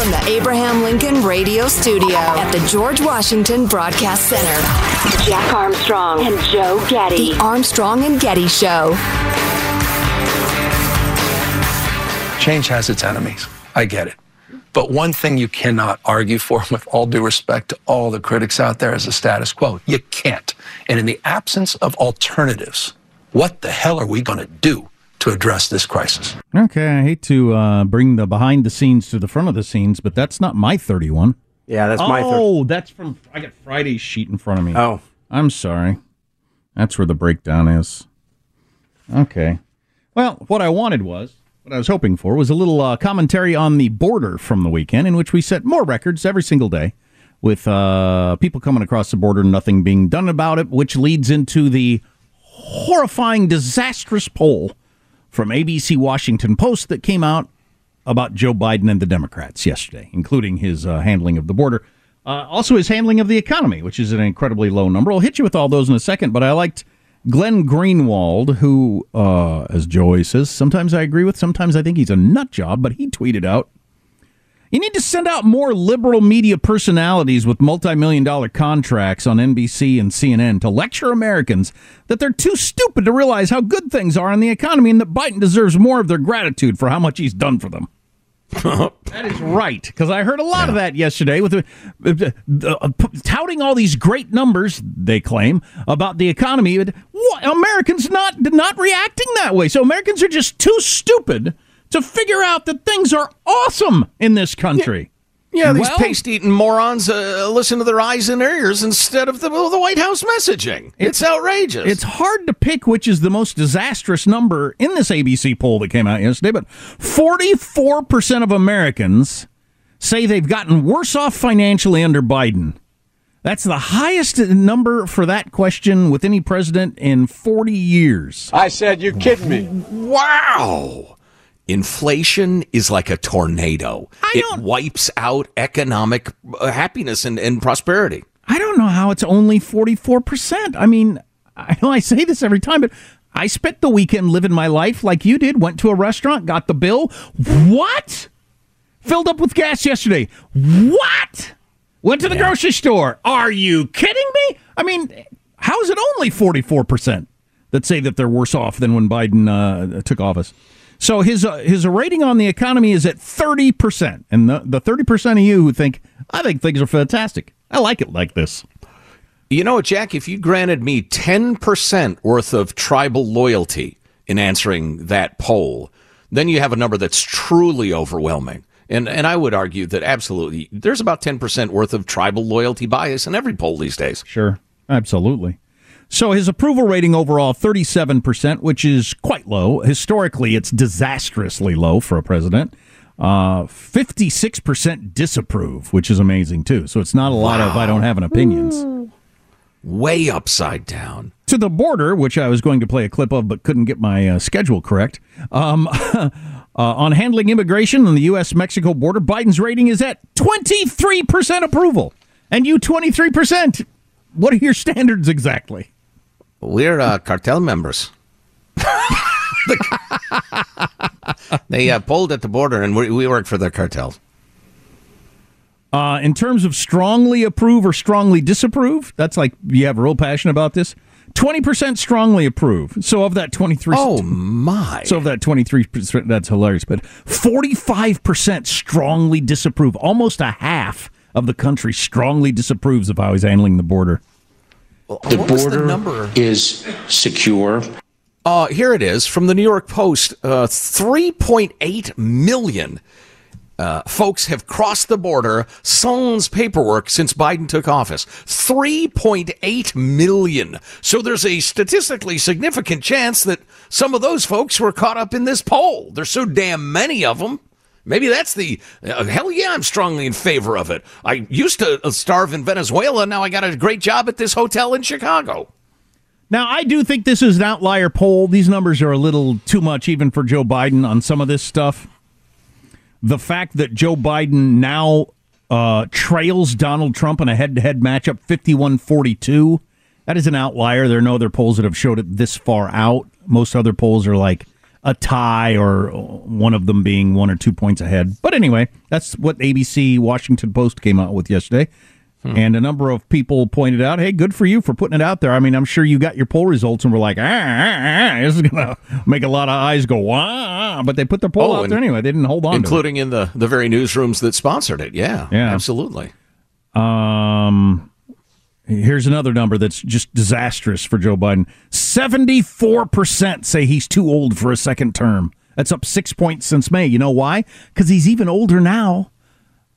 From the Abraham Lincoln Radio Studio at the George Washington Broadcast Center, Jack Armstrong and Joe Getty. The Armstrong and Getty Show. Change has its enemies. I get it. But one thing you cannot argue for, with all due respect to all the critics out there, is the status quo. You can't. And in the absence of alternatives, what the hell are we going to do to address this crisis? Okay, I hate to uh, bring the behind the scenes to the front of the scenes, but that's not my 31. Yeah, that's my Oh, that's from, I got Friday's sheet in front of me. Oh. I'm sorry. That's where the breakdown is. Okay. Well, what I wanted was, what I was hoping for was a little uh, commentary on the border from the weekend, in which we set more records every single day with uh, people coming across the border, nothing being done about it, which leads into the horrifying, disastrous poll from ABC Washington Post that came out about Joe Biden and the Democrats yesterday, including his uh, handling of the border. Uh, also, his handling of the economy, which is an incredibly low number. I'll hit you with all those in a second, but I liked Glenn Greenwald, who, uh, as Joey says, sometimes I agree with, sometimes I think he's a nut job, but he tweeted out you need to send out more liberal media personalities with multi-million dollar contracts on NBC and CNN to lecture Americans that they're too stupid to realize how good things are in the economy and that Biden deserves more of their gratitude for how much he's done for them. that is right, because I heard a lot yeah. of that yesterday with the, uh, uh, touting all these great numbers they claim about the economy. What, Americans not not reacting that way, so Americans are just too stupid to figure out that things are awesome in this country. Yeah, yeah these well, paste eating morons uh, listen to their eyes and ears instead of the, the White House messaging. It's, it's, outrageous. It's hard to pick which is the most disastrous number in this ABC poll that came out yesterday, but 44% of Americans say they've gotten worse off financially under Biden. That's the highest number for that question with any president in 40 years. I said, you kidding me? Wow. Inflation is like a tornado. it wipes out economic uh, happiness and, and prosperity. I don't know how it's only 44%. I mean, I know I say this every time, but I spent the weekend living my life like you did. Went to a restaurant, got the bill. What? Filled up with gas yesterday. What? Went to the yeah. grocery store. Are you kidding me? I mean, how is it only 44% that say that they're worse off than when Biden uh, took office? So his uh, his rating on the economy is at thirty percent, and the the thirty percent of you who think I think things are fantastic, I like it like this. You know what, Jack? If you granted me ten percent worth of tribal loyalty in answering that poll, then you have a number that's truly overwhelming. And and I would argue that absolutely there's about 10% worth of tribal loyalty bias in every poll these days. Sure. Absolutely. So his approval rating overall 37%, which is quite low. Historically, it's disastrously low for a president. Uh, 56% disapprove, which is amazing too. So it's not a lot of I don't have an opinions. Way upside down. To the border, which I was going to play a clip of but couldn't get my uh, schedule correct. Um, uh, on handling immigration on the U.S. Mexico border, Biden's rating is at 23% approval. And you 23%. What are your standards exactly? We're uh, cartel members. they uh, pulled at the border, and we, we work for the cartels. Uh, in terms of strongly approve or strongly disapprove, that's like you have real passion about this. Twenty percent strongly approve. So of that twenty three, oh my! So of that twenty three percent, that's hilarious. But forty five percent strongly disapprove. Almost a half of the country strongly disapproves of how he's handling the border. Well, the border the is secure. Uh, here it is from the New York Post. Uh, 3.8 million uh, folks have crossed the border sans paperwork since Biden took office. 3.8 million. So there's a statistically significant chance that some of those folks were caught up in this poll. There's so damn many of them. Maybe that's the uh, hell yeah, I'm strongly in favor of it. I used to uh, starve in Venezuela. Now I got a great job at this hotel in Chicago. Now, I do think this is an outlier poll. These numbers are a little too much, even for Joe Biden, on some of this stuff. The fact that Joe Biden now uh, trails Donald Trump in a head to head matchup 51 42, that is an outlier. There are no other polls that have showed it this far out. Most other polls are like a tie or one of them being one or two points ahead. But anyway, that's what ABC Washington Post came out with yesterday. Hmm. And a number of people pointed out, hey, good for you for putting it out there. I mean, I'm sure you got your poll results and were like, ah, ah, ah this is going to make a lot of eyes go, ah, but they put their poll oh, out there anyway. They didn't hold on Including in the, the very newsrooms that sponsored it. Yeah, yeah. absolutely. Um, Here's another number that's just disastrous for Joe Biden 74% say he's too old for a second term. That's up six points since May. You know why? Because he's even older now,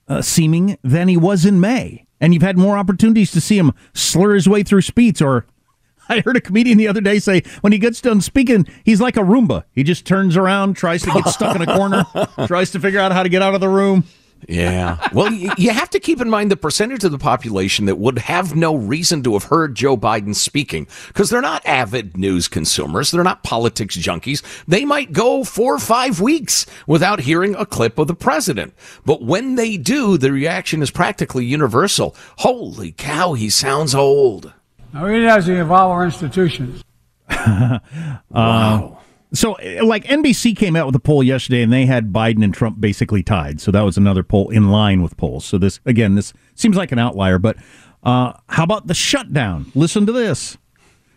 uh, seeming, than he was in May. And you've had more opportunities to see him slur his way through speech or. I heard a comedian the other day say when he gets done speaking, he's like a Roomba. He just turns around, tries to get stuck in a corner, tries to figure out how to get out of the room. Yeah. Well, you have to keep in mind the percentage of the population that would have no reason to have heard Joe Biden speaking because they're not avid news consumers. They're not politics junkies. They might go four or five weeks without hearing a clip of the president. But when they do, the reaction is practically universal. Holy cow, he sounds old. Now, it doesn't involve our institutions. Um, wow. So, like NBC came out with a poll yesterday, and they had Biden and Trump basically tied. So that was another poll in line with polls. So this again, this seems like an outlier. But uh, how about the shutdown? Listen to this.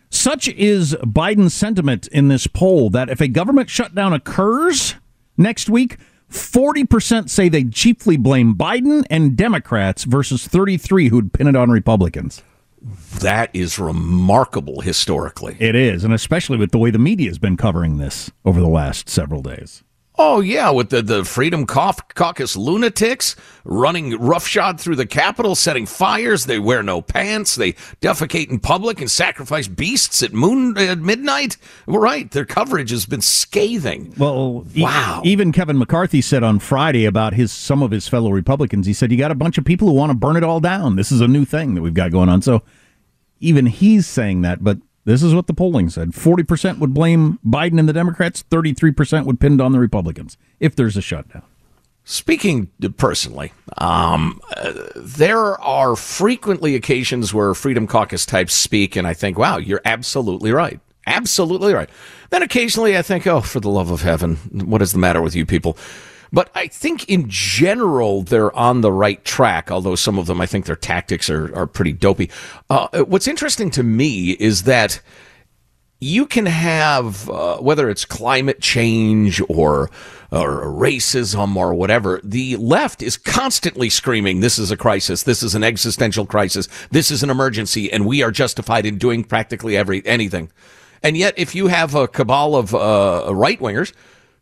Such is Biden's sentiment in this poll that if a government shutdown occurs next week, 40% say they chiefly blame Biden and Democrats versus 33 who'd pin it on Republicans. That is remarkable historically. It is, and especially with the way the media has been covering this over the last several days. Oh yeah, with the the Freedom Caucus lunatics running roughshod through the Capitol, setting fires. They wear no pants. They defecate in public and sacrifice beasts at moon at midnight. Right, their coverage has been scathing. Well, wow. E- even Kevin McCarthy said on Friday about his some of his fellow Republicans. He said you got a bunch of people who want to burn it all down. This is a new thing that we've got going on. So even he's saying that, but this is what the polling said 40% would blame Biden and the Democrats, 33% would pin it on the Republicans if there's a shutdown. Speaking personally, um, uh, there are frequently occasions where Freedom Caucus types speak, and I think, wow, you're absolutely right. Absolutely right. Then occasionally I think, oh, for the love of heaven, what is the matter with you people? But I think in general, they're on the right track, although some of them, I think their tactics are, are pretty dopey. Uh, what's interesting to me is that you can have, uh, whether it's climate change or, or racism or whatever, the left is constantly screaming, this is a crisis, this is an existential crisis, this is an emergency, and we are justified in doing practically every anything. And yet, if you have a cabal of uh, right wingers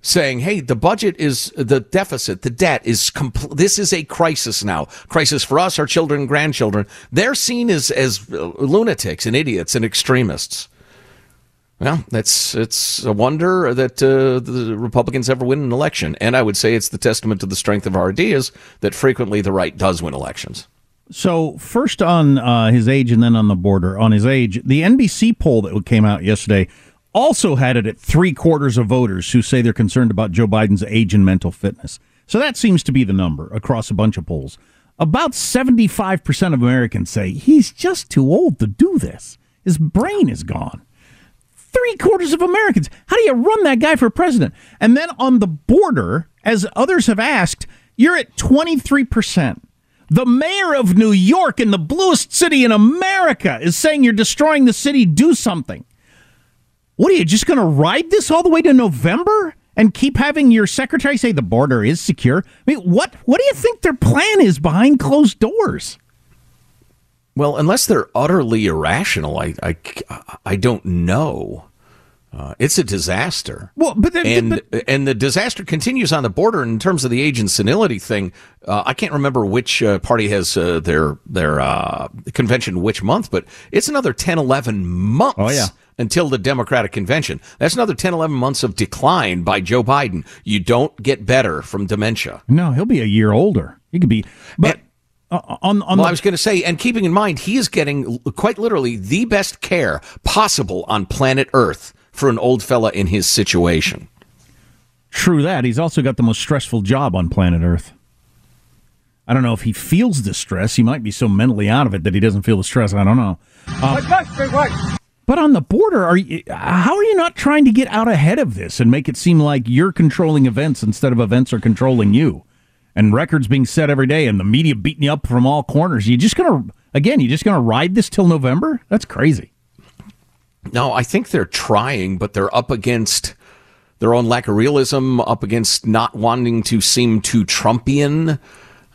saying, "Hey, the budget is the deficit, the debt is compl- this is a crisis now. Crisis for us, our children and grandchildren. They're seen as as lunatics and idiots and extremists." Well, that's it's a wonder that uh, the Republicans ever win an election, and I would say it's the testament to the strength of our ideas that frequently the right does win elections. So first on uh, his age, and then on the border. On his age, the NBC poll that came out yesterday also had it at three quarters of voters who say they're concerned about Joe Biden's age and mental fitness. So that seems to be the number across a bunch of polls. About 75% of Americans say he's just too old to do this. His brain is gone. Three quarters of Americans. How do you run that guy for president? And then on the border, as others have asked, you're at 23%. The mayor of New York in the bluest city in America is saying you're destroying the city. Do something. What are you just going to ride this all the way to November and keep having your secretary say the border is secure? I mean, what what do you think their plan is behind closed doors? Well, unless they're utterly irrational, I I, I don't know. Uh, it's a disaster. Well, but then, and but, and the disaster continues on the border in terms of the age and senility thing. Uh, I can't remember which uh, party has uh, their their uh, convention which month, but it's another 10, 11 months. Oh yeah. Until the Democratic convention. That's another 10, 11 months of decline by Joe Biden. You don't get better from dementia. No, he'll be a year older. He could be. But. And, uh, on, on well, the, I was going to say, and keeping in mind, he is getting quite literally the best care possible on planet Earth for an old fella in his situation. True that. He's also got the most stressful job on planet Earth. I don't know if he feels the stress. He might be so mentally out of it that he doesn't feel the stress. I don't know. Uh, but on the border, are you, how are you not trying to get out ahead of this and make it seem like you're controlling events instead of events are controlling you? And records being set every day and the media beating you up from all corners. You just gonna again, you just gonna ride this till November? That's crazy. No, I think they're trying, but they're up against their own lack of realism, up against not wanting to seem too Trumpian.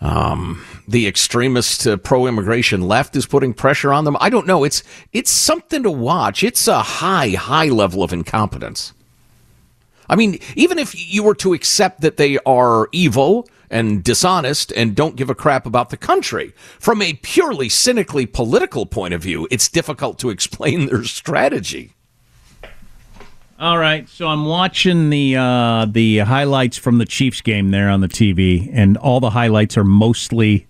Um, the extremist uh, pro-immigration left is putting pressure on them. I don't know. It's it's something to watch. It's a high high level of incompetence. I mean, even if you were to accept that they are evil and dishonest and don't give a crap about the country, from a purely cynically political point of view, it's difficult to explain their strategy. All right, so I'm watching the uh, the highlights from the Chiefs game there on the TV, and all the highlights are mostly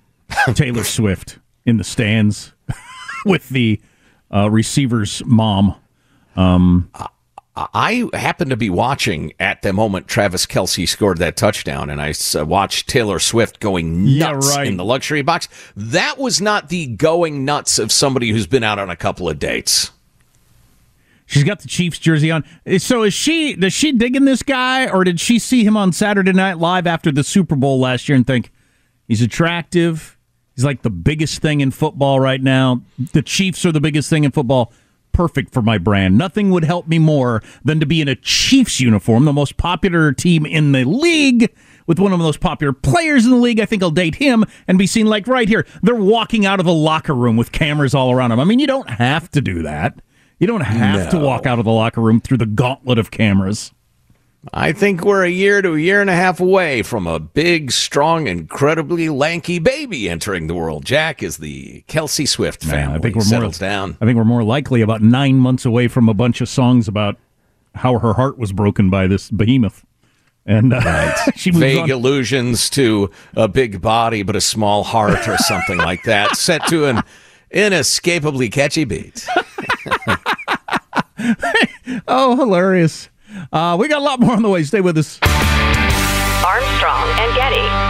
Taylor Swift in the stands with the uh, receiver's mom. Um, I happened to be watching at the moment Travis Kelce scored that touchdown, and I watched Taylor Swift going nuts yeah, right. in the luxury box. That was not the going nuts of somebody who's been out on a couple of dates. She's got the Chiefs jersey on. So is she? Does she dig in this guy, or did she see him on Saturday Night Live after the Super Bowl last year and think he's attractive? He's like the biggest thing in football right now. The Chiefs are the biggest thing in football. Perfect for my brand. Nothing would help me more than to be in a Chiefs uniform, the most popular team in the league with one of the most popular players in the league. I think I'll date him and be seen like right here. They're walking out of the locker room with cameras all around them. I mean, you don't have to do that. You don't have no. to walk out of the locker room through the gauntlet of cameras. I think we're a year to a year and a half away from a big, strong, incredibly lanky baby entering the world. Jack is the Kelce Swift family. Yeah, I think we're settles more, down. I think we're more likely about nine months away from a bunch of songs about how her heart was broken by this behemoth. And uh, right. she vague on. allusions to a big body but a small heart or something like that, set to an inescapably catchy beat. oh, hilarious. Uh, we got a lot more on the way. Stay with us. Armstrong and Getty.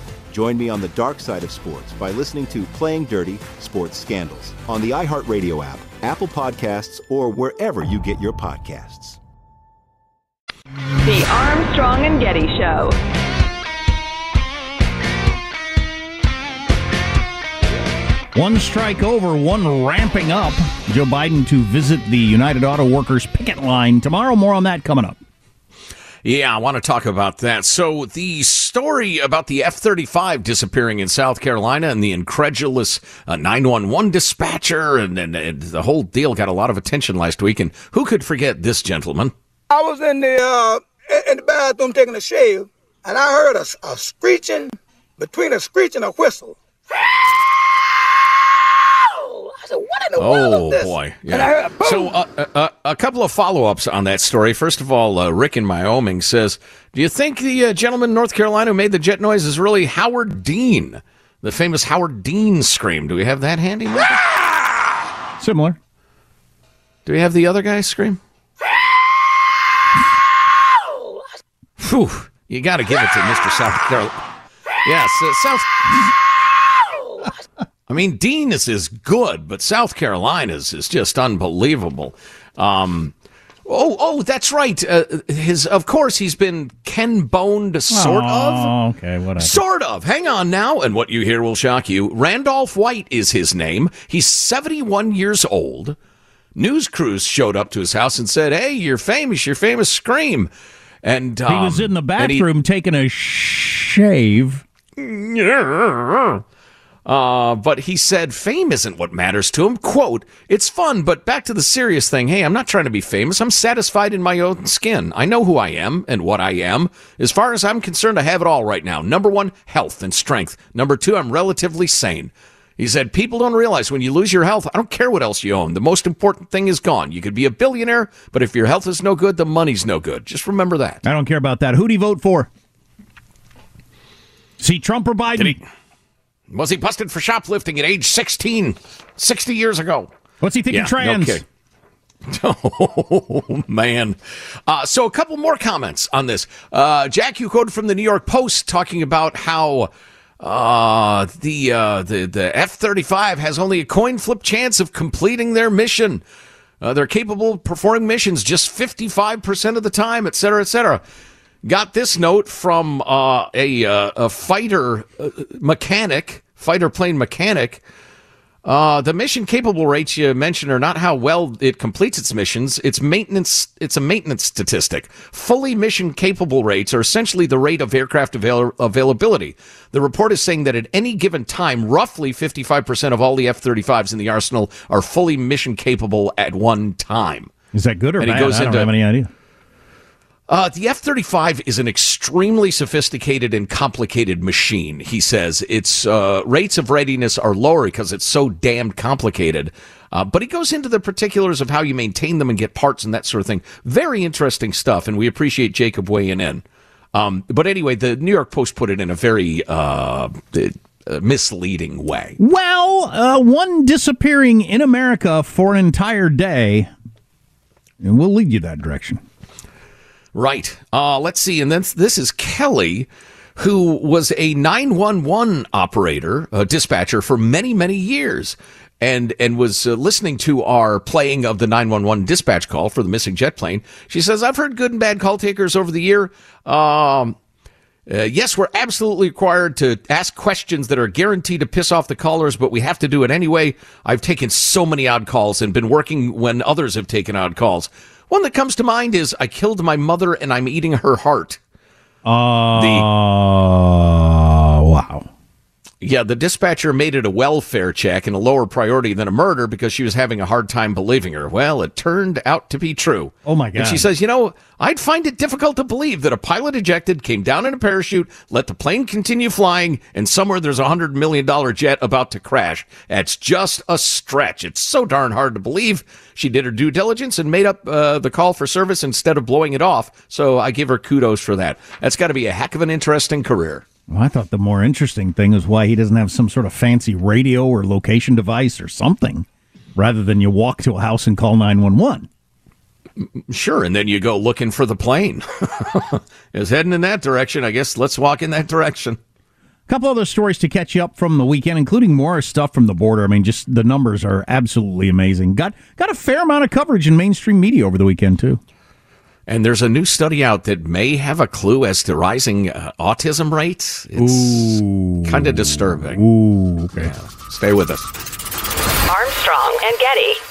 Join me on the dark side of sports by listening to Playing Dirty Sports Scandals on the iHeartRadio app, Apple Podcasts, or wherever you get your podcasts. The Armstrong and Getty Show. One strike over, one ramping up. Joe Biden to visit the United Auto Workers picket line tomorrow. More on that coming up. Yeah, I want to talk about that. So, the story about the F 35 disappearing in South Carolina and the incredulous uh, 911 dispatcher and, and, and, the whole deal got a lot of attention last week. And who could forget this gentleman? I was in the, uh, in the bathroom taking a shave, and I heard a, a screeching between a screech and a whistle. I said, "What in the world Oh is this?" boy! And I heard boom. So, uh, uh, uh, a couple of follow-ups on that story. First of all, uh, Rick in Wyoming says, "Do you think the uh, gentleman in North Carolina who made the jet noise is really Howard Dean, the famous Howard Dean scream? Do we have that handy? Similar. Do we have the other guy scream? Whew! You got to give it to Mr. South Carolina. Yes, uh, South. I mean, Dean is is good, but South Carolina's is just unbelievable. Um, oh, oh, that's right. Uh, his, of course, he's been Ken boned, sort of. Oh, okay, whatever. Sort of. Hang on now, and what you hear will shock you. Randolph White is his name. He's 71 years old. News crews showed up to his house and said, "Hey, you're famous. You're famous. Scream!" And he was um, in the and he- bathroom taking a shave. Uh, but he said fame isn't what matters to him. Quote, it's fun, but back to the serious thing. Hey, I'm not trying to be famous. I'm satisfied in my own skin. I know who I am and what I am. As far as I'm concerned, I have it all right now. Number one, health and strength. Number two, I'm relatively sane. He said, people don't realize when you lose your health, I don't care what else you own. The most important thing is gone. You could be a billionaire, but if your health is no good, the money's no good. Just remember that. I don't care about that. Who'd he vote for? See Trump or Biden? Was he busted for shoplifting at age 16, 60 years ago? What's he thinking Yeah, trans? okay. Oh man! Uh, so a couple more comments on this. Uh, Jack, you quoted from the New York Post talking about how uh, the uh, the the F thirty five has only a coin flip chance of completing their mission. Uh, they're capable of performing missions just fifty five percent of the time, et cetera, et cetera. Got this note from uh, a uh, a fighter uh, mechanic, fighter plane mechanic. Uh, the mission capable rates you mentioned are not how well it completes its missions. It's maintenance. It's a maintenance statistic. Fully mission capable rates are essentially the rate of aircraft avail- availability. The report is saying that at any given time, roughly 55% of all the F-35s in the arsenal are fully mission capable at one time. Is that good or And he bad? goes I don't into- have any idea. Uh, the F 35 is an extremely sophisticated and complicated machine, he says. Its uh, rates of readiness are lower because it's so damned complicated. Uh, but he goes into the particulars of how you maintain them and get parts and that sort of thing. Very interesting stuff, and we appreciate Jacob weighing in. Um, but anyway, the New York Post put it in a very uh, uh, misleading way. Well, uh, one disappearing in America for an entire day, and we'll lead you that direction. Right. Uh, let's see. And then this is Kelly, who was a 911 operator, a dispatcher for many, many years. And, and was uh, listening to our playing of the 911 dispatch call for the missing jet plane. She says, I've heard good and bad call takers over the year. Um, Uh, yes, we're absolutely required to ask questions that are guaranteed to piss off the callers, but we have to do it anyway. I've taken so many odd calls and been working when others have taken odd calls. One that comes to mind is I killed my mother and I'm eating her heart. Uh, wow. Yeah, the dispatcher made it a welfare check and a lower priority than a murder because she was having a hard time believing her. Well, it turned out to be true. Oh my God. And she says, you know, I'd find it difficult to believe that a pilot ejected, came down in a parachute, let the plane continue flying, and somewhere there's a hundred million dollar jet about to crash. That's just a stretch. It's so darn hard to believe. She did her due diligence and made up uh, the call for service instead of blowing it off. So I give her kudos for that. That's got to be a heck of an interesting career. Well, I thought the more interesting thing is why he doesn't have some sort of fancy radio or location device or something, rather than you walk to a house and call 911. Sure, and then you go looking for the plane. is heading in that direction. I guess let's walk in that direction. A couple other stories to catch you up from the weekend, including more stuff from the border. I mean, just the numbers are absolutely amazing. Got got a fair amount of coverage in mainstream media over the weekend too. And there's a new study out that may have a clue as to rising uh, autism rates. It's kind of disturbing. Ooh, okay. Yeah. Stay with us. Armstrong and Getty.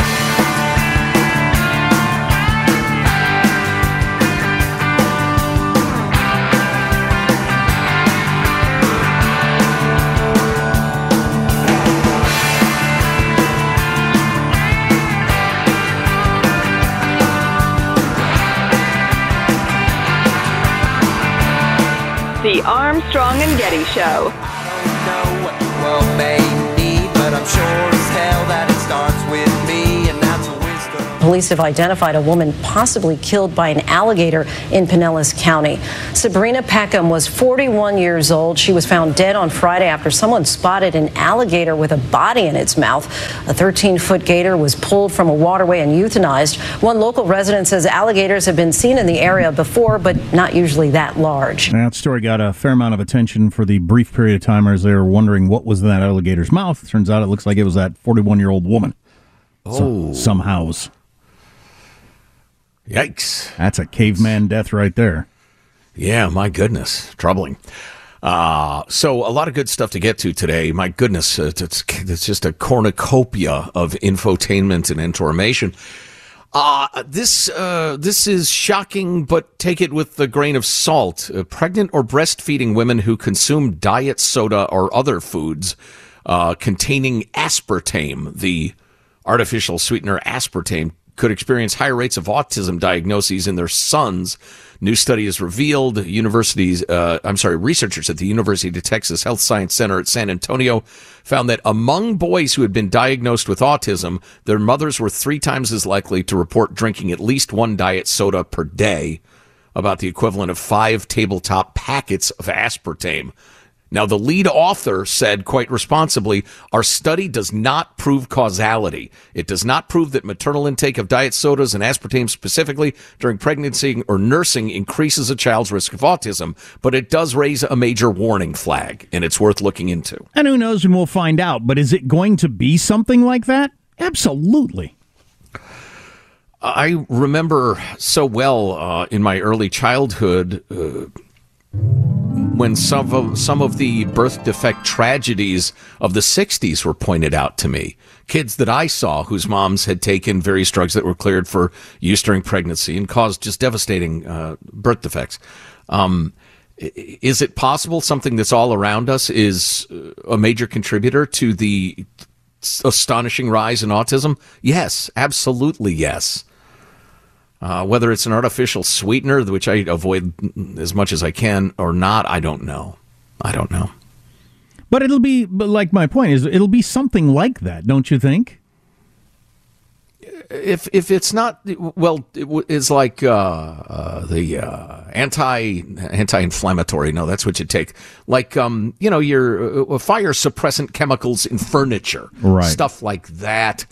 Armstrong and Getty Show. Police have identified a woman possibly killed by an alligator in Pinellas County. Sabrina Peckham was 41 years old. She was found dead on Friday after someone spotted an alligator with a body in its mouth. A 13 foot gator was pulled from a waterway and euthanized. One local resident says alligators have been seen in the area before, but not usually that large. That story got a fair amount of attention for the brief period of time as they were wondering what was in that alligator's mouth. Turns out it looks like it was that 41 year old woman. Oh. somehows. Yikes. That's a caveman death right there. Yeah, my goodness. Troubling. Uh, so a lot of good stuff to get to today. My goodness, it's, it's, it's just a cornucopia of infotainment and information. Uh, this, uh, this is shocking, but take it with a grain of salt. Uh, pregnant or breastfeeding women who consume diet soda or other foods, uh, containing aspartame, the artificial sweetener aspartame, could experience higher rates of autism diagnoses in their sons. New study has revealed universities, uh, I'm sorry, researchers at the University of Texas Health Science Center at San Antonio found that among boys who had been diagnosed with autism, their mothers were three times as likely to report drinking at least one diet soda per day, about the equivalent of five tabletop packets of aspartame. Now, the lead author said quite responsibly, our study does not prove causality. It does not prove that maternal intake of diet sodas and aspartame specifically during pregnancy or nursing increases a child's risk of autism, but it does raise a major warning flag, and it's worth looking into. And who knows when we'll find out, but is it going to be something like that? Absolutely. I remember so well uh, in my early childhood uh, when some of some of the birth defect tragedies of the 60s were pointed out to me. Kids that I saw whose moms had taken various drugs that were cleared for use during pregnancy and caused just devastating uh, birth defects. Um, is it possible something that's all around us is a major contributor to the astonishing rise in autism? Yes, absolutely yes. Uh, whether it's an artificial sweetener, which I avoid as much as I can, or not, I don't know. I don't know. But it'll be, but like my point is, it'll be something like that, don't you think? If if it's not well, it's like uh, uh, the uh, anti anti inflammatory. No, that's what you take. Like um, you know, your uh, fire suppressant chemicals in furniture, Right. Stuff like that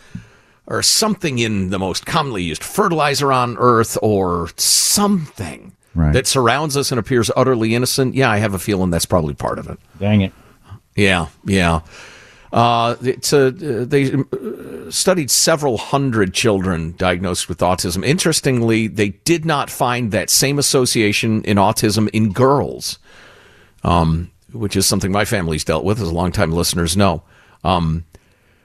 or something in the most commonly used fertilizer on earth or something Right. that surrounds us and appears utterly innocent, yeah, I have a feeling that's probably part of it. Dang it. Yeah, yeah. Uh, it's a, they uh, studied several hundred children diagnosed with autism. Interestingly, they did not find that same association in autism in girls, um, which is something my family's dealt with, as longtime listeners know. Um,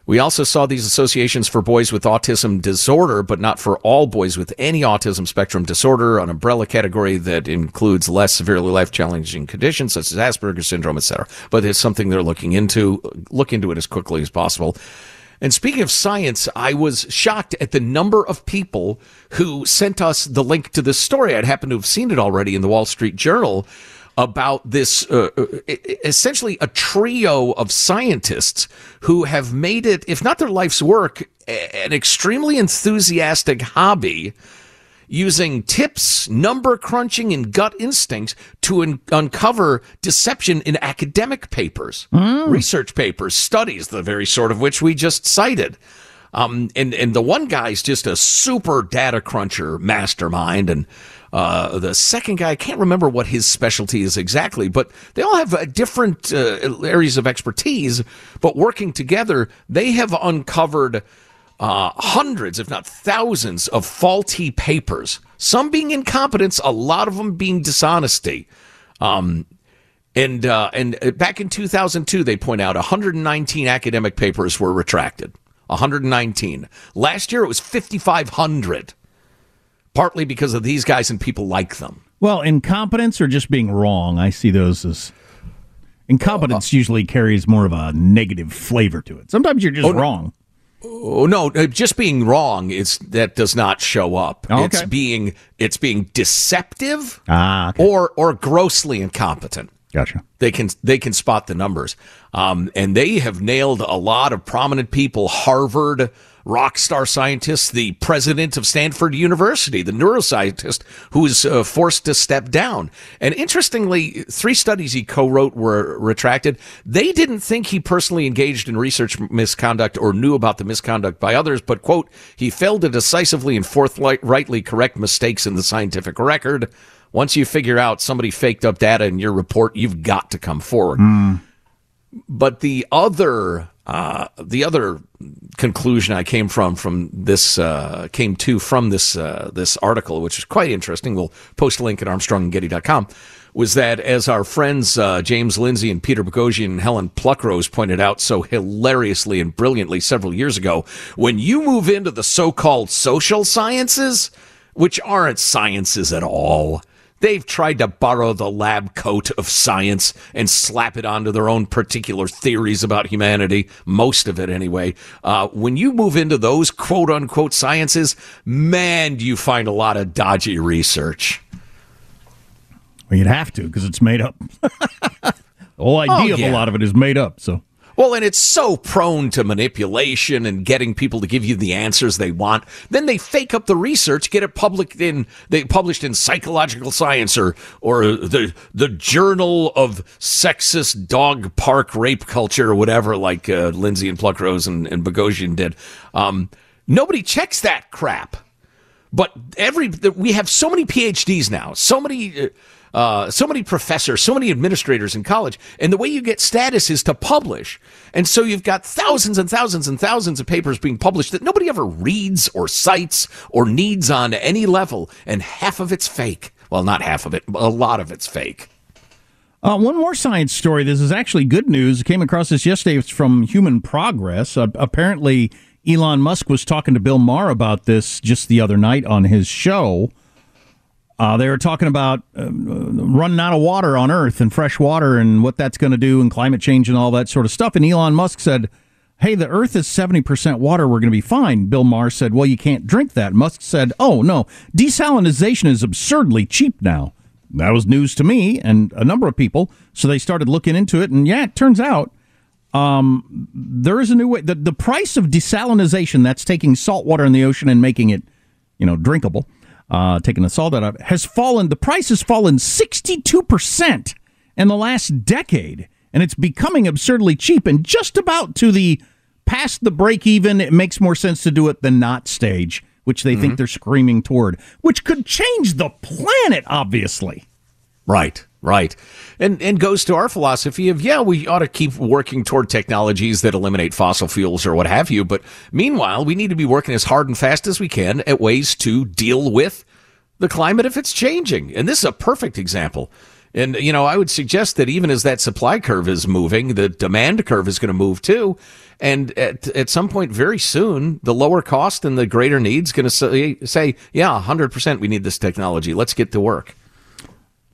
we also saw these associations for boys with autism disorder, but not for all boys with any autism spectrum disorder, an umbrella category that includes less severely life challenging conditions such as Asperger's syndrome, etc. But it's something they're looking into. Look into it as quickly as possible. And speaking of science, I was shocked at the number of people who sent us the link to this story. I'd happened to have seen it already in the Wall Street Journal about this uh, uh, essentially a trio of scientists who have made it, if not their life's work, an extremely enthusiastic hobby using tips, number crunching, and gut instincts to un- uncover deception in academic papers, research papers, studies, the very sort of which we just cited. Um, and, and the one guy's just a super data cruncher mastermind. And uh, the second guy, I can't remember what his specialty is exactly, but they all have uh, different uh, areas of expertise. But working together, they have uncovered uh, hundreds, if not thousands, of faulty papers. Some being incompetence, a lot of them being dishonesty. Um, and uh, and uh, back in 2002, they point out 119 academic papers were retracted. 119. Last year, it was 5,500. Partly because of these guys and people like them. Well, incompetence or just being wrong, I see those as. Incompetence usually carries more of a negative flavor to it. Sometimes you're just Oh, wrong. Oh no, uh, just being wrong is that does not show up. Oh, It's being it's being deceptive Ah, or or grossly incompetent. Gotcha. They can they can spot the numbers, um, and they have nailed a lot of prominent people. Harvard rock star scientists, the president of Stanford University, the neuroscientist who was uh, forced to step down. And interestingly, three studies he co-wrote were retracted. They didn't think he personally engaged in research misconduct or knew about the misconduct by others, but quote, he failed to decisively and forthrightly correct mistakes in the scientific record. Once you figure out somebody faked up data in your report, you've got to come forward. But the other, uh, the other conclusion I came from from this uh, came to from this uh, this article, which is quite interesting. We'll post a link at ArmstrongandGetty.com. Was that as our friends uh, James Lindsay and Peter Boghossian and Helen Pluckrose pointed out so hilariously and brilliantly several years ago, when you move into the so-called social sciences, which aren't sciences at all. They've tried to borrow the lab coat of science and slap it onto their own particular theories about humanity, most of it anyway. Uh, when you move into those quote unquote sciences, man, do you find a lot of dodgy research. Well, you'd have to because it's made up. the whole idea of Oh, yeah. a lot of it is made up. So Well, and it's so prone to manipulation and getting people to give you the answers they want. Then they fake up the research, get it public in they published in Psychological Science or or the the Journal of Sexist Dog Park Rape Culture or whatever, like uh, Lindsay and Pluckrose and, and Boghossian did. Um, nobody checks that crap. But every we have so many PhDs now, so many. Uh, uh, so many professors, so many administrators in college, and the way you get status is to publish. And so you've got thousands and thousands and thousands of papers being published that nobody ever reads or cites or needs on any level, and half of it's fake. Well, not half of it, a lot of it's fake. Uh, one more science story. This is actually good news. Came across this yesterday. It's from Human Progress. Uh, apparently, Elon Musk was talking to Bill Maher about this just the other night on his show. Uh, they were talking about uh, running out of water on Earth and fresh water and what that's going to do and climate change and all that sort of stuff. And Elon Musk said, Hey, the Earth is 70% water. We're going to be fine. Bill Maher said, Well, you can't drink that. Musk said, Oh, no. Desalinization is absurdly cheap now. That was news to me and a number of people. So they started looking into it. And yeah, it turns out um, there is a new way. The, the price of desalinization, that's taking salt water in the ocean and making it, you know, drinkable uh, taking the salt out of it, has fallen. The price has fallen 62% in the last decade, and it's becoming absurdly cheap and just about to the past the break even. It makes more sense to do it than not stage, which they mm-hmm. think they're screaming toward, which could change the planet, obviously. Right. Right. And and goes to our philosophy of yeah, we ought to keep working toward technologies that eliminate fossil fuels or what have you, but meanwhile, we need to be working as hard and fast as we can at ways to deal with the climate if it's changing. And this is a perfect example. And you know, I would suggest that even as that supply curve is moving, the demand curve is going to move too. And at, at some point very soon, the lower cost and the greater needs going to say, say, yeah, 100% we need this technology. Let's get to work.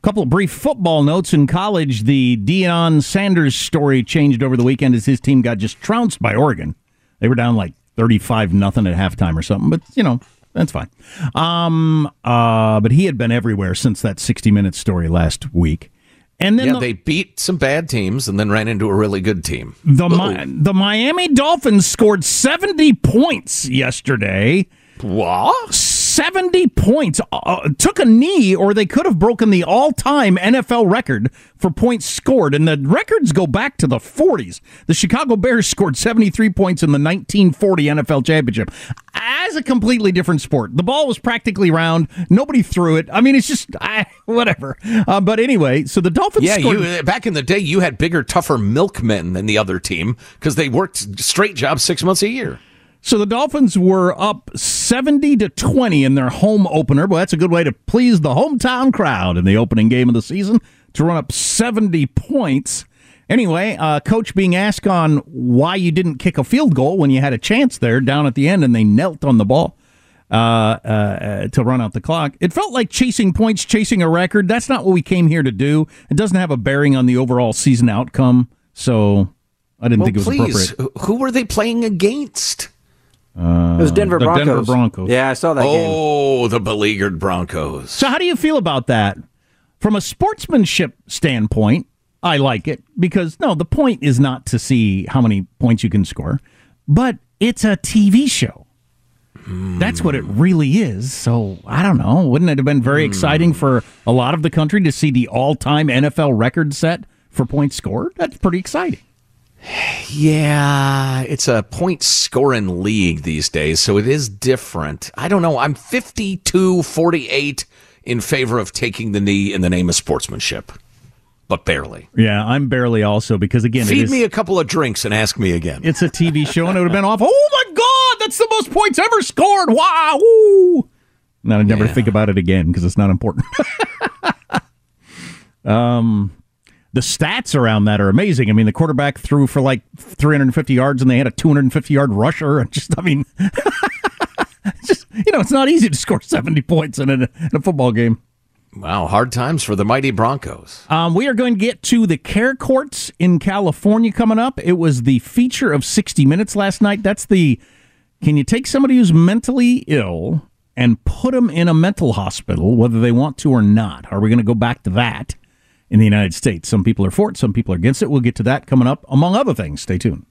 Couple of brief football notes in college. The Deion Sanders story changed over the weekend as his team got just trounced by Oregon. They were down like thirty-five nothing at halftime or something, but you know that's fine. Um, uh, but he had been everywhere since that sixty-minute story last week. And then yeah, the, they beat some bad teams and then ran into a really good team. The Mi- the Miami Dolphins scored seventy points yesterday. What? 70 points. Uh, uh, took a knee, or they could have broken the all time NFL record for points scored. And the records go back to the 40s. The Chicago Bears scored 73 points in the 1940 NFL Championship. As a completely different sport. The ball was practically round. Nobody threw it. I mean, it's just uh, whatever. Uh, but anyway, so the Dolphins yeah, scored- you, back in the day, you had bigger, tougher milkmen than the other team because they worked straight jobs six months a year. So the Dolphins were up 70 to 20 in their home opener. Well, that's a good way to please the hometown crowd in the opening game of the season to run up 70 points. Anyway, uh, coach being asked on why you didn't kick a field goal when you had a chance there down at the end and they knelt on the ball uh, uh, to run out the clock. It felt like chasing points, chasing a record. That's not what we came here to do. It doesn't have a bearing on the overall season outcome. So I didn't well, think it was please, appropriate. Who were they playing against? Uh, it was Denver the Broncos. Denver Broncos. Yeah, I saw that. Oh, game. the beleaguered Broncos. So, how do you feel about that? From a sportsmanship standpoint, I like it because no, the point is not to see how many points you can score, but it's a TV show. Mm. That's what it really is. So I don't know. Wouldn't it have been very mm. exciting for a lot of the country to see the all-time NFL record set for points scored? That's pretty exciting. Yeah, it's a point scoring league these days, so it is different. I don't know. I'm 52 48 in favor of taking the knee in the name of sportsmanship, but barely. Yeah, I'm barely also because, again, feed me a couple of drinks and ask me again. It's a TV show and it would have been off. Oh my God, that's the most points ever scored. Wow. Woo. Now I never yeah. think about it again because it's not important. um, the stats around that are amazing. I mean, the quarterback threw for like 350 yards, and they had a 250 yard rusher. Just, I mean, just you know, it's not easy to score 70 points in a, in a football game. Wow, hard times for the mighty Broncos. Um, we are going to get to the care courts in California coming up. It was the feature of 60 Minutes last night. That's the can you take somebody who's mentally ill and put them in a mental hospital, whether they want to or not? Are we going to go back to that? In the United States. Some people are for it, some people are against it. We'll get to that coming up, among other things. Stay tuned.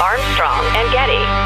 Armstrong and Getty.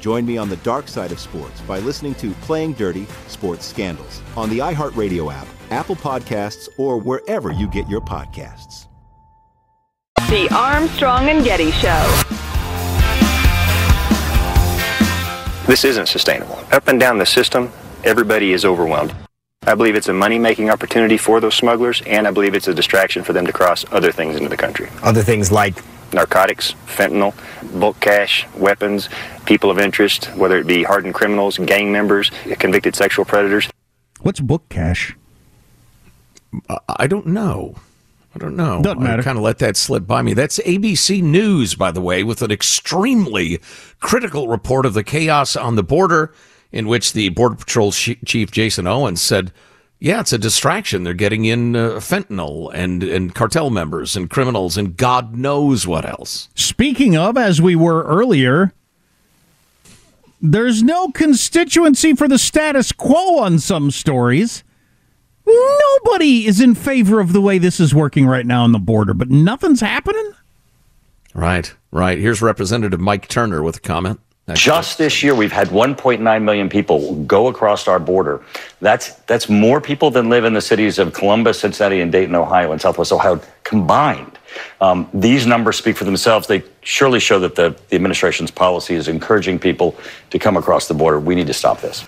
Join me on the dark side of sports by listening to Playing Dirty Sports Scandals on the iHeartRadio app, Apple Podcasts, or wherever you get your podcasts. The Armstrong and Getty Show. This isn't sustainable. Up and down the system, everybody is overwhelmed. I believe it's a money making opportunity for those smugglers, and I believe it's a distraction for them to cross other things into the country. Other things like narcotics, fentanyl, bulk cash, weapons, people of interest, whether it be hardened criminals, gang members, convicted sexual predators. What's book cash? I don't know. I don't know. Doesn't matter. I kind of let that slip by me. That's ABC News, by the way, with an extremely critical report of the chaos on the border, in which the Border Patrol Chief Jason Owens said, "Yeah, it's a distraction. They're getting in uh, fentanyl and and cartel members and criminals and God knows what else." Speaking of, as we were earlier, there's no constituency for the status quo on some stories. Nobody is in favor of the way this is working right now on the border, but nothing's happening. Right, right. Here's Representative Mike Turner with a comment. Just this year, we've had 1.9 million people go across our border. That's that's more people than live in the cities of Columbus, Cincinnati, and Dayton, Ohio, and Southwest Ohio combined. Um, these numbers speak for themselves. They surely show that the, the administration's policy is encouraging people to come across the border. We need to stop this.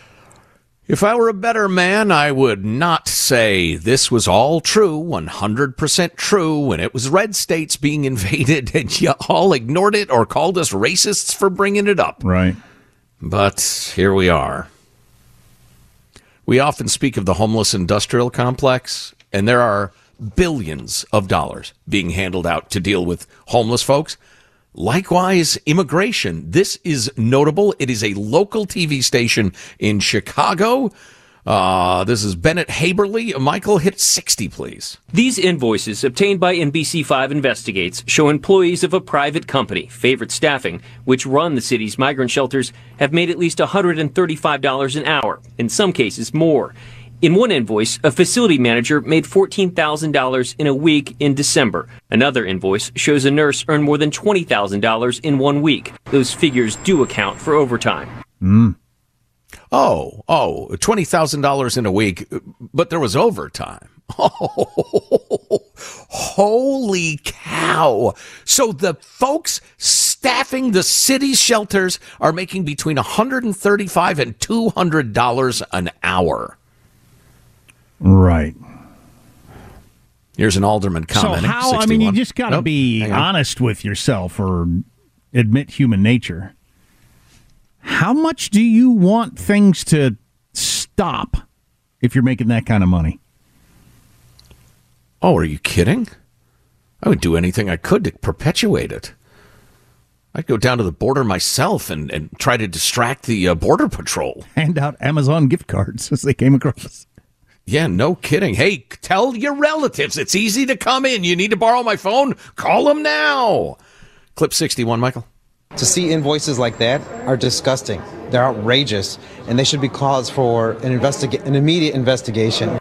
If I were a better man, I would not say this was all true, 100% true, when it was red states being invaded and you all ignored it or called us racists for bringing it up. Right. But here we are. We often speak of the homeless industrial complex, and there are billions of dollars being handled out to deal with homeless folks. Likewise, immigration. This is notable. It is a local TV station in Chicago. Uh, this is Bennett Haeberle. Michael, hit 60, please. These invoices obtained by NBC5 Investigates show employees of a private company, Favorite Staffing, which run the city's migrant shelters, have made at least $135 an hour, in some cases more. In one invoice, a facility manager made $14,000 in a week in December. Another invoice shows a nurse earned more than $20,000 in one week. Those figures do account for overtime. Mm. Oh, oh, $20,000 in a week, but there was overtime. Oh, holy cow. So the folks staffing the city's shelters are making between 135 and $200 an hour. Right. Here's an alderman commenting. So how? 61. I mean, you just got to Nope, be honest with yourself or admit human nature. How much do you want things to stop if you're making that kind of money? Oh, are you kidding? I would do anything I could to perpetuate it. I'd go down to the border myself and, and try to distract the uh, border patrol. Hand out Amazon gift cards as they came across. Yeah, no kidding. Hey, tell your relatives it's easy to come in. You need to borrow my phone? Call them now. Clip 61, Michael. To see invoices like that are disgusting. They're outrageous, and they should be cause for an investiga- an immediate investigation.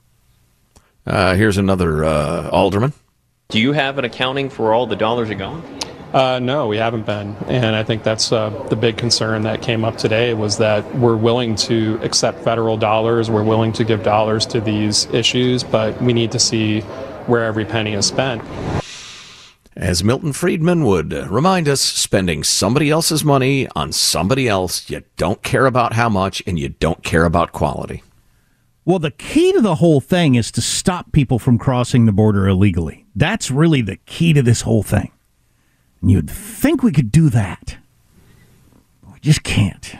Uh, here's another uh, alderman. Do you have an accounting for all the dollars are gone? Uh, no, we haven't been, and I think that's uh, the big concern that came up today was that we're willing to accept federal dollars, we're willing to give dollars to these issues, but we need to see where every penny is spent. As Milton Friedman would remind us, spending somebody else's money on somebody else, you don't care about how much and you don't care about quality. Well, the key to the whole thing is to stop people from crossing the border illegally. That's really the key to this whole thing. You'd think we could do that. We just can't.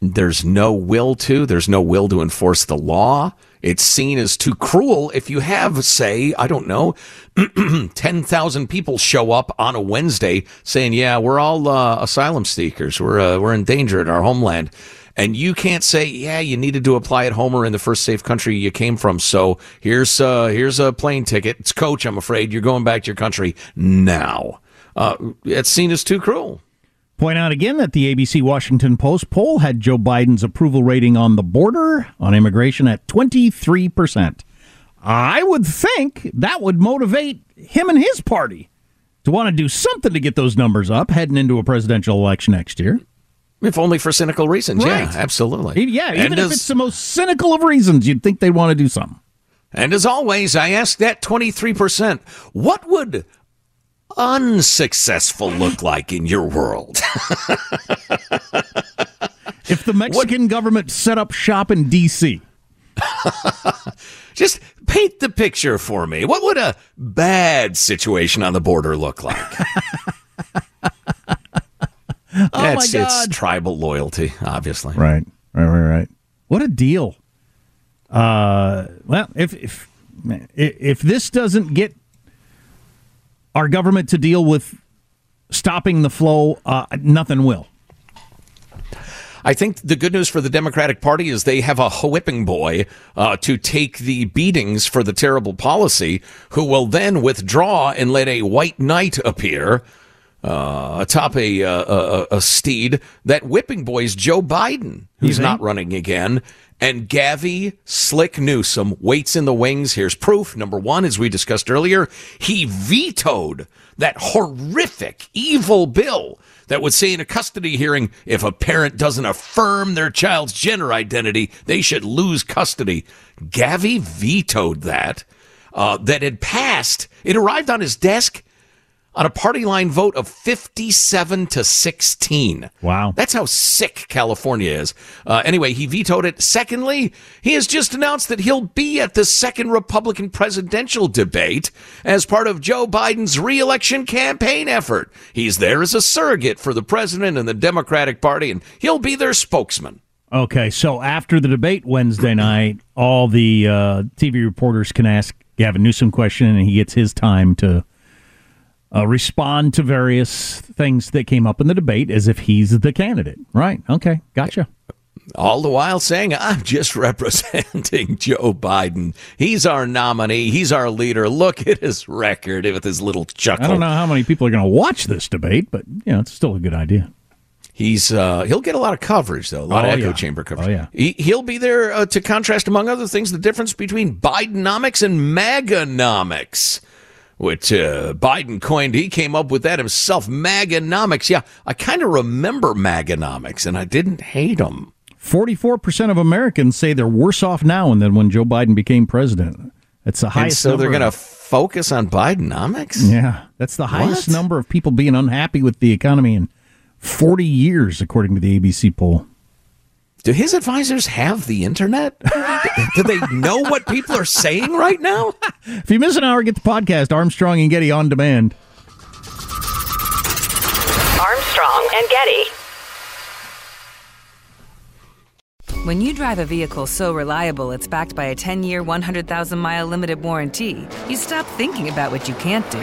There's no will to, there's no will to enforce the law. It's seen as too cruel if you have, say, I don't know, 10,000 people show up on a Wednesday saying, yeah, we're all uh, asylum seekers. We're, uh, we're in danger in our homeland. And you can't say, yeah, you needed to apply at home or in the first safe country you came from. So here's, uh, here's a plane ticket. It's coach, I'm afraid. You're going back to your country now. Uh, it's seen as too cruel. Point out again that the ABC Washington Post poll had Joe Biden's approval rating on the border on immigration at 23%. I would think that would motivate him and his party to want to do something to get those numbers up heading into a presidential election next year. If only for cynical reasons. Right. Yeah, absolutely. Yeah, even And if as- it's the most cynical of reasons, you'd think they'd want to do something. And as always, I ask that 23%, what would unsuccessful look like in your world? If the Mexican government set up shop in D.C., Just paint the picture for me. What would a bad situation on the border look like? Oh, my it's, God. it's tribal loyalty, obviously. Right, right, right, right. What a deal. Uh, well, if if if this doesn't get our government to deal with stopping the flow, uh, nothing will. I think the good news for the Democratic Party is they have a whipping boy uh, to take the beatings for the terrible policy, who will then withdraw and let a white knight appear uh, atop a, uh, a a steed. That whipping boy is Joe Biden, who's not running again. And Gavi Slick Newsom waits in the wings. Here's proof. Number one, as we discussed earlier, he vetoed that horrific, evil bill that would say in a custody hearing if a parent doesn't affirm their child's gender identity, they should lose custody. Gavi vetoed that. Uh, that had passed. It arrived on his desk on a party line vote of 57 to 16. Wow. That's how sick California is. Uh, anyway, he vetoed it. Secondly, he has just announced that he'll be at the second Republican presidential debate as part of Joe Biden's reelection campaign effort. He's there as a surrogate for the president and the Democratic Party, and he'll be their spokesman. Okay, so after the debate Wednesday night, all the uh, TV reporters can ask Gavin Newsom question, and he gets his time to uh, respond to various things that came up in the debate as if he's the candidate. Right? Okay, gotcha. All the while saying, I'm just representing Joe Biden. He's our nominee. He's our leader. Look at his record with his little chuckle. I don't know how many people are going to watch this debate, but you know, it's still a good idea. He's uh, he'll get a lot of coverage though, a lot Oh, of echo yeah. chamber coverage. Oh, yeah. he, he'll be there uh, to contrast, among other things, the difference between Bidenomics and Maganomics, which uh, Biden coined. He came up with that himself. Maganomics. Yeah, I kind of remember Maganomics, and I didn't hate them. 44% of Americans say they're worse off now than when Joe Biden became president. That's the And highest so they're going to focus on Bidenomics. Yeah, that's the highest What? number of people being unhappy with the economy in 40 years, according to the ABC poll. Do his advisors have the internet? Do they know what people are saying right now? If you miss an hour, get the podcast Armstrong and Getty on demand. Armstrong and Getty. When you drive a vehicle so reliable it's backed by a 10 year, 100,000 mile limited warranty, you stop thinking about what you can't do